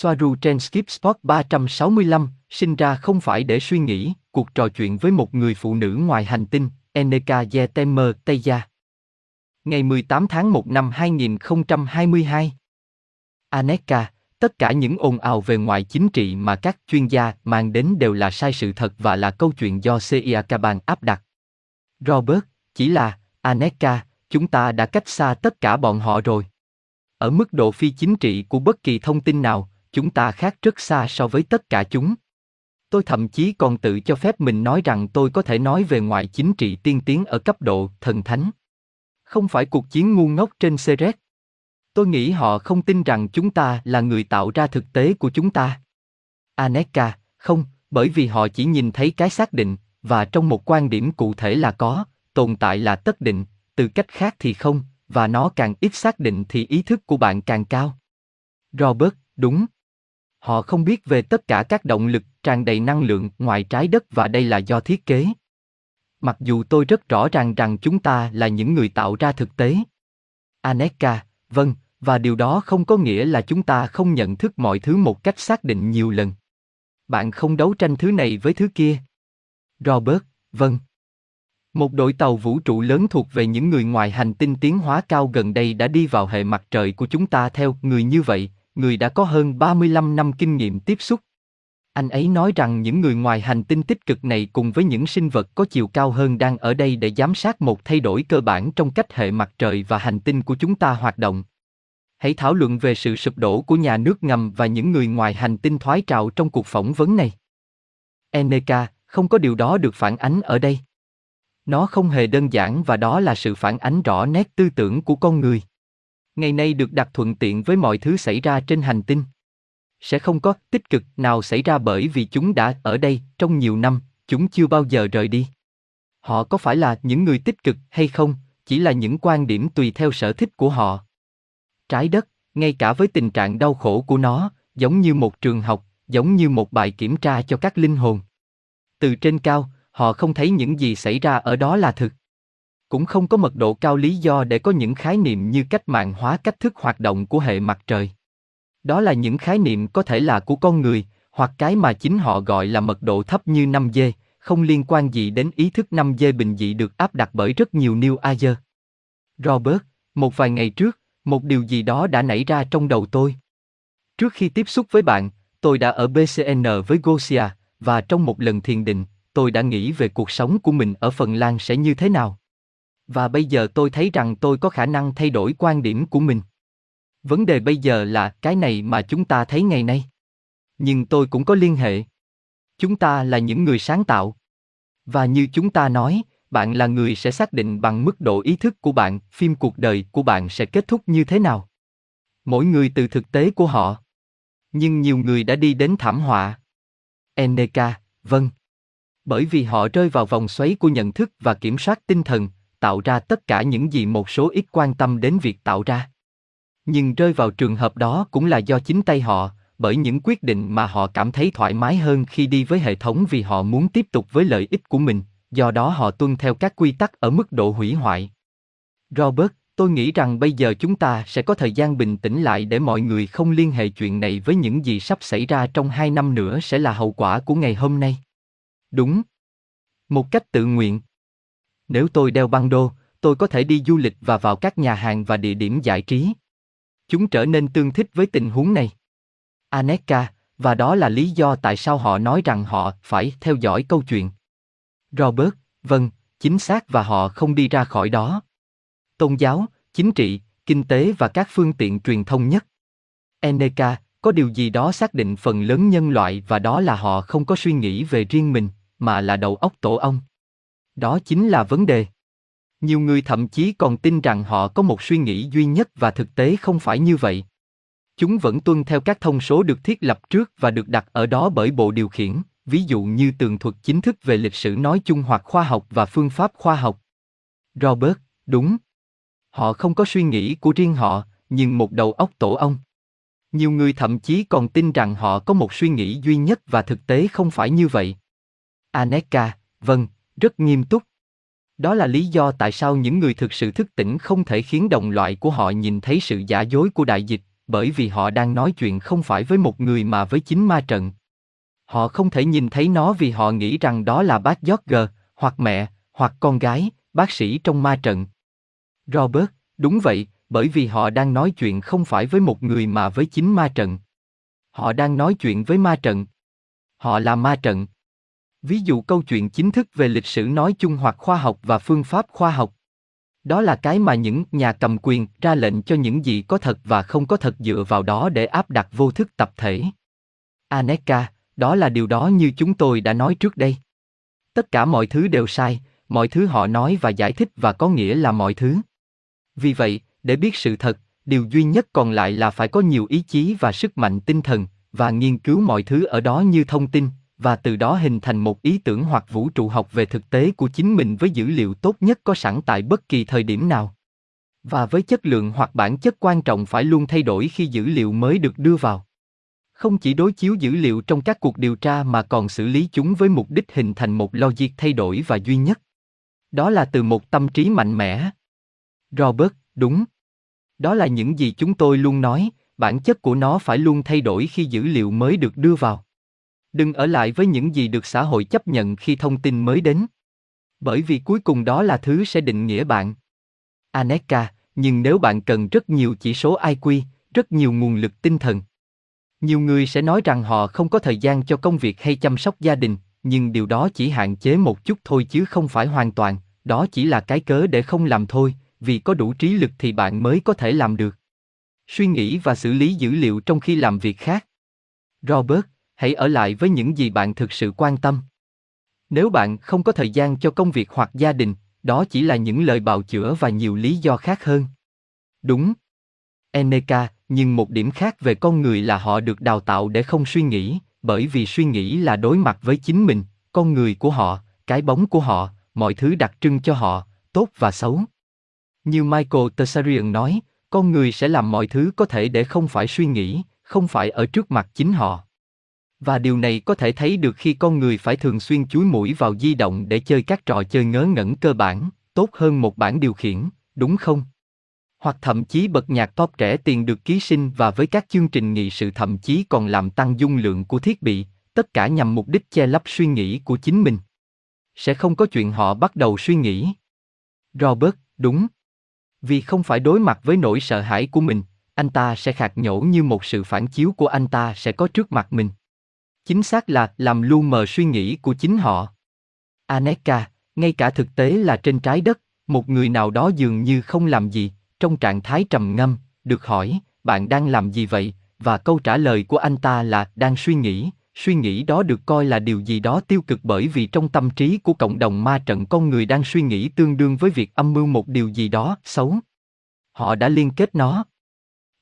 Soaru trên Skip Spot 365, sinh ra không phải để suy nghĩ, cuộc trò chuyện với một người phụ nữ ngoài hành tinh, Eneka Yetemer Teya. Ngày 18 tháng 1 năm 2022. Aneka, tất cả những ồn ào về ngoại chính trị mà các chuyên gia mang đến đều là sai sự thật và là câu chuyện do CIA Caban áp đặt. Robert, chỉ là, Aneka, chúng ta đã cách xa tất cả bọn họ rồi. Ở mức độ phi chính trị của bất kỳ thông tin nào, chúng ta khác rất xa so với tất cả chúng. Tôi thậm chí còn tự cho phép mình nói rằng tôi có thể nói về ngoại chính trị tiên tiến ở cấp độ thần thánh. Không phải cuộc chiến ngu ngốc trên Ceres. Tôi nghĩ họ không tin rằng chúng ta là người tạo ra thực tế của chúng ta. Aneka, không, bởi vì họ chỉ nhìn thấy cái xác định, và trong một quan điểm cụ thể là có, tồn tại là tất định, từ cách khác thì không, và nó càng ít xác định thì ý thức của bạn càng cao. Robert, đúng. Họ không biết về tất cả các động lực tràn đầy năng lượng ngoài trái đất và đây là do thiết kế. Mặc dù tôi rất rõ ràng rằng chúng ta là những người tạo ra thực tế. Aneka, vâng, và điều đó không có nghĩa là chúng ta không nhận thức mọi thứ một cách xác định nhiều lần. Bạn không đấu tranh thứ này với thứ kia. Robert, vâng. Một đội tàu vũ trụ lớn thuộc về những người ngoài hành tinh tiến hóa cao gần đây đã đi vào hệ mặt trời của chúng ta theo người như vậy, người đã có hơn 35 năm kinh nghiệm tiếp xúc. Anh ấy nói rằng những người ngoài hành tinh tích cực này cùng với những sinh vật có chiều cao hơn đang ở đây để giám sát một thay đổi cơ bản trong cách hệ mặt trời và hành tinh của chúng ta hoạt động. Hãy thảo luận về sự sụp đổ của nhà nước ngầm và những người ngoài hành tinh thoái trào trong cuộc phỏng vấn này. Eneka, không có điều đó được phản ánh ở đây. Nó không hề đơn giản và đó là sự phản ánh rõ nét tư tưởng của con người. Ngày nay được đặt thuận tiện với mọi thứ xảy ra trên hành tinh. Sẽ không có tích cực nào xảy ra bởi vì chúng đã ở đây trong nhiều năm, chúng chưa bao giờ rời đi. Họ có phải là những người tích cực hay không, chỉ là những quan điểm tùy theo sở thích của họ. Trái đất, ngay cả với tình trạng đau khổ của nó, giống như một trường học, giống như một bài kiểm tra cho các linh hồn. Từ trên cao, họ không thấy những gì xảy ra ở đó là thực. Cũng không có mật độ cao lý do để có những khái niệm như cách mạng hóa cách thức hoạt động của hệ mặt trời. Đó là những khái niệm có thể là của con người, hoặc cái mà chính họ gọi là mật độ thấp như 5G, không liên quan gì đến ý thức 5G bình dị được áp đặt bởi rất nhiều New Age. Robert, một vài ngày trước, một điều gì đó đã nảy ra trong đầu tôi. Trước khi tiếp xúc với bạn, tôi đã ở BCN với Gosia, và trong một lần thiền định, tôi đã nghĩ về cuộc sống của mình ở Phần Lan sẽ như thế nào. Và bây giờ tôi thấy rằng tôi có khả năng thay đổi quan điểm của mình. Vấn đề bây giờ là cái này mà chúng ta thấy ngày nay. Nhưng tôi cũng có liên hệ. Chúng ta là những người sáng tạo. Và như chúng ta nói, bạn là người sẽ xác định bằng mức độ ý thức của bạn, phim cuộc đời của bạn sẽ kết thúc như thế nào. Mỗi người từ thực tế của họ. Nhưng nhiều người đã đi đến thảm họa. eneka vâng. Bởi vì họ rơi vào vòng xoáy của nhận thức và kiểm soát tinh thần, tạo ra tất cả những gì một số ít quan tâm đến việc tạo ra. Nhưng rơi vào trường hợp đó cũng là do chính tay họ, bởi những quyết định mà họ cảm thấy thoải mái hơn khi đi với hệ thống vì họ muốn tiếp tục với lợi ích của mình, do đó họ tuân theo các quy tắc ở mức độ hủy hoại. Robert, tôi nghĩ rằng bây giờ chúng ta sẽ có thời gian bình tĩnh lại để mọi người không liên hệ chuyện này với những gì sắp xảy ra trong hai năm nữa sẽ là hậu quả của ngày hôm nay. Đúng. Một cách tự nguyện. Nếu tôi đeo băng đô, tôi có thể đi du lịch và vào các nhà hàng và địa điểm giải trí. Chúng trở nên tương thích với tình huống này. Aneka, và đó là lý do tại sao họ nói rằng họ phải theo dõi câu chuyện. Robert, vâng, chính xác và họ không đi ra khỏi đó. Tôn giáo, chính trị, kinh tế và các phương tiện truyền thông nhất. Eneka, có điều gì đó xác định phần lớn nhân loại và đó là họ không có suy nghĩ về riêng mình, mà là đầu óc tổ ong. Đó chính là vấn đề. Nhiều người thậm chí còn tin rằng họ có một suy nghĩ duy nhất và thực tế không phải như vậy. Chúng vẫn tuân theo các thông số được thiết lập trước và được đặt ở đó bởi bộ điều khiển, ví dụ như tường thuật chính thức về lịch sử nói chung hoặc khoa học và phương pháp khoa học. Robert, đúng. Họ không có suy nghĩ của riêng họ, nhưng một đầu óc tổ ong. Nhiều người thậm chí còn tin rằng họ có một suy nghĩ duy nhất và thực tế không phải như vậy. Aneka, vâng, rất nghiêm túc. Đó là lý do tại sao những người thực sự thức tỉnh không thể khiến đồng loại của họ nhìn thấy sự giả dối của đại dịch, bởi vì họ đang nói chuyện không phải với một người mà với chính ma trận. Họ không thể nhìn thấy nó vì họ nghĩ rằng đó là bác George, hoặc mẹ, hoặc con gái, bác sĩ trong ma trận. Robert, đúng vậy, bởi vì họ đang nói chuyện không phải với một người mà với chính ma trận. Họ đang nói chuyện với ma trận. Họ là ma trận. Ví dụ câu chuyện chính thức về lịch sử nói chung hoặc khoa học và phương pháp khoa học. Đó là cái mà những nhà cầm quyền ra lệnh cho những gì có thật và không có thật dựa vào đó để áp đặt vô thức tập thể. Aneka, đó là điều đó như chúng tôi đã nói trước đây. Tất cả mọi thứ đều sai, mọi thứ họ nói và giải thích và có nghĩa là mọi thứ. Vì vậy, để biết sự thật, điều duy nhất còn lại là phải có nhiều ý chí và sức mạnh tinh thần và nghiên cứu mọi thứ ở đó như thông tin và từ đó hình thành một ý tưởng hoặc vũ trụ học về thực tế của chính mình với dữ liệu tốt nhất có sẵn tại bất kỳ thời điểm nào. Và với chất lượng hoặc bản chất quan trọng phải luôn thay đổi khi dữ liệu mới được đưa vào. Không chỉ đối chiếu dữ liệu trong các cuộc điều tra mà còn xử lý chúng với mục đích hình thành một logic thay đổi và duy nhất. Đó là từ một tâm trí mạnh mẽ. Robert, đúng. Đó là những gì chúng tôi luôn nói, bản chất của nó phải luôn thay đổi khi dữ liệu mới được đưa vào đừng ở lại với những gì được xã hội chấp nhận khi thông tin mới đến. Bởi vì cuối cùng đó là thứ sẽ định nghĩa bạn. Aneka, nhưng nếu bạn cần rất nhiều chỉ số iq rất nhiều nguồn lực tinh thần, nhiều người sẽ nói rằng họ không có thời gian cho công việc hay chăm sóc gia đình, nhưng điều đó chỉ hạn chế một chút thôi chứ không phải hoàn toàn, đó chỉ là cái cớ để không làm thôi, vì có đủ trí lực thì bạn mới có thể làm được. Suy nghĩ và xử lý dữ liệu trong khi làm việc khác. Robert hãy ở lại với những gì bạn thực sự quan tâm. Nếu bạn không có thời gian cho công việc hoặc gia đình, đó chỉ là những lời bào chữa và nhiều lý do khác hơn. Đúng. Eneka nhưng một điểm khác về con người là họ được đào tạo để không suy nghĩ, bởi vì suy nghĩ là đối mặt với chính mình, con người của họ, cái bóng của họ, mọi thứ đặc trưng cho họ, tốt và xấu. Như michael Tessarion nói, con người sẽ làm mọi thứ có thể để không phải suy nghĩ, không phải ở trước mặt chính họ và điều này có thể thấy được khi con người phải thường xuyên chúi mũi vào di động để chơi các trò chơi ngớ ngẩn cơ bản, tốt hơn một bản điều khiển, đúng không? Hoặc thậm chí bật nhạc pop rẻ tiền được ký sinh và với các chương trình nghị sự thậm chí còn làm tăng dung lượng của thiết bị, tất cả nhằm mục đích che lấp suy nghĩ của chính mình. Sẽ không có chuyện họ bắt đầu suy nghĩ. Robert, đúng. Vì không phải đối mặt với nỗi sợ hãi của mình, anh ta sẽ khạc nhổ như một sự phản chiếu của anh ta sẽ có trước mặt mình. Chính xác là làm lu mờ suy nghĩ của chính họ. Aneka, ngay cả thực tế là trên trái đất, một người nào đó dường như không làm gì, trong trạng thái trầm ngâm, được hỏi, bạn đang làm gì vậy? Và câu trả lời của anh ta là đang suy nghĩ, suy nghĩ đó được coi là điều gì đó tiêu cực bởi vì trong tâm trí của cộng đồng ma trận con người đang suy nghĩ tương đương với việc âm mưu một điều gì đó xấu. Họ đã liên kết nó.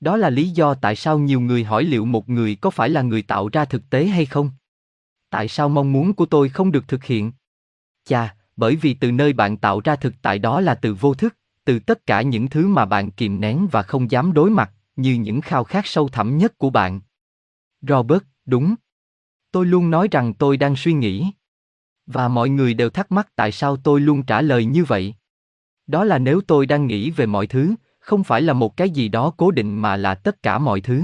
Đó là lý do tại sao nhiều người hỏi liệu một người có phải là người tạo ra thực tế hay không. Tại sao mong muốn của tôi không được thực hiện? Chà, bởi vì từ nơi bạn tạo ra thực tại đó là từ vô thức, từ tất cả những thứ mà bạn kìm nén và không dám đối mặt, như những khao khát sâu thẳm nhất của bạn. Robert, đúng. Tôi luôn nói rằng tôi đang suy nghĩ. Và mọi người đều thắc mắc tại sao tôi luôn trả lời như vậy. Đó là nếu tôi đang nghĩ về mọi thứ, không phải là một cái gì đó cố định mà là tất cả mọi thứ.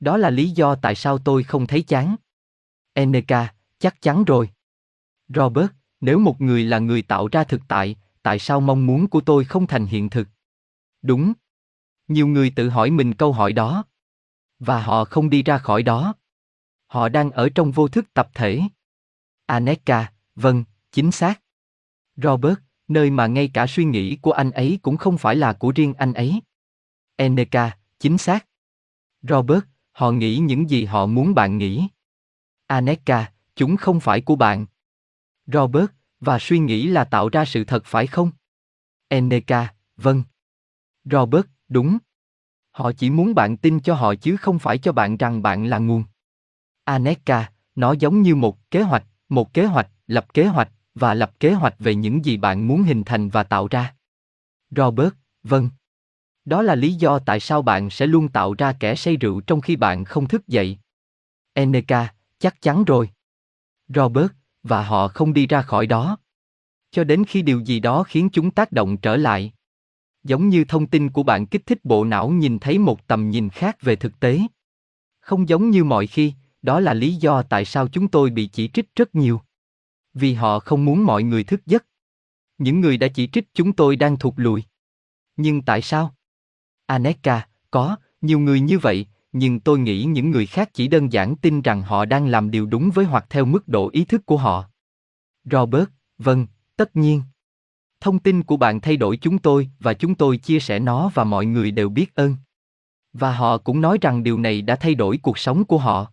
Đó là lý do tại sao tôi không thấy chán. Eneka, chắc chắn rồi. Robert, nếu một người là người tạo ra thực tại, tại sao mong muốn của tôi không thành hiện thực? Đúng. Nhiều người tự hỏi mình câu hỏi đó. Và họ không đi ra khỏi đó. Họ đang ở trong vô thức tập thể. Aneka, vâng, chính xác. Robert, nơi mà ngay cả suy nghĩ của anh ấy cũng không phải là của riêng anh ấy. Eneka, chính xác. Robert, họ nghĩ những gì họ muốn bạn nghĩ. Aneka, chúng không phải của bạn. Robert, và suy nghĩ là tạo ra sự thật phải không? Eneka, vâng. Robert, đúng. Họ chỉ muốn bạn tin cho họ chứ không phải cho bạn rằng bạn là nguồn. Aneka, nó giống như một kế hoạch, một kế hoạch, lập kế hoạch, và lập kế hoạch về những gì bạn muốn hình thành và tạo ra. Robert, vâng. Đó là lý do tại sao bạn sẽ luôn tạo ra kẻ say rượu trong khi bạn không thức dậy. Eneka, chắc chắn rồi. Robert, và họ không đi ra khỏi đó. Cho đến khi điều gì đó khiến chúng tác động trở lại. Giống như thông tin của bạn kích thích bộ não nhìn thấy một tầm nhìn khác về thực tế. Không giống như mọi khi, đó là lý do tại sao chúng tôi bị chỉ trích rất nhiều. Vì họ không muốn mọi người thức giấc. Những người đã chỉ trích chúng tôi đang thụt lùi. Nhưng tại sao? Aneka, có, nhiều người như vậy, nhưng tôi nghĩ những người khác chỉ đơn giản tin rằng họ đang làm điều đúng với hoặc theo mức độ ý thức của họ. Robert, vâng, tất nhiên. Thông tin của bạn thay đổi chúng tôi và chúng tôi chia sẻ nó và mọi người đều biết ơn. Và họ cũng nói rằng điều này đã thay đổi cuộc sống của họ.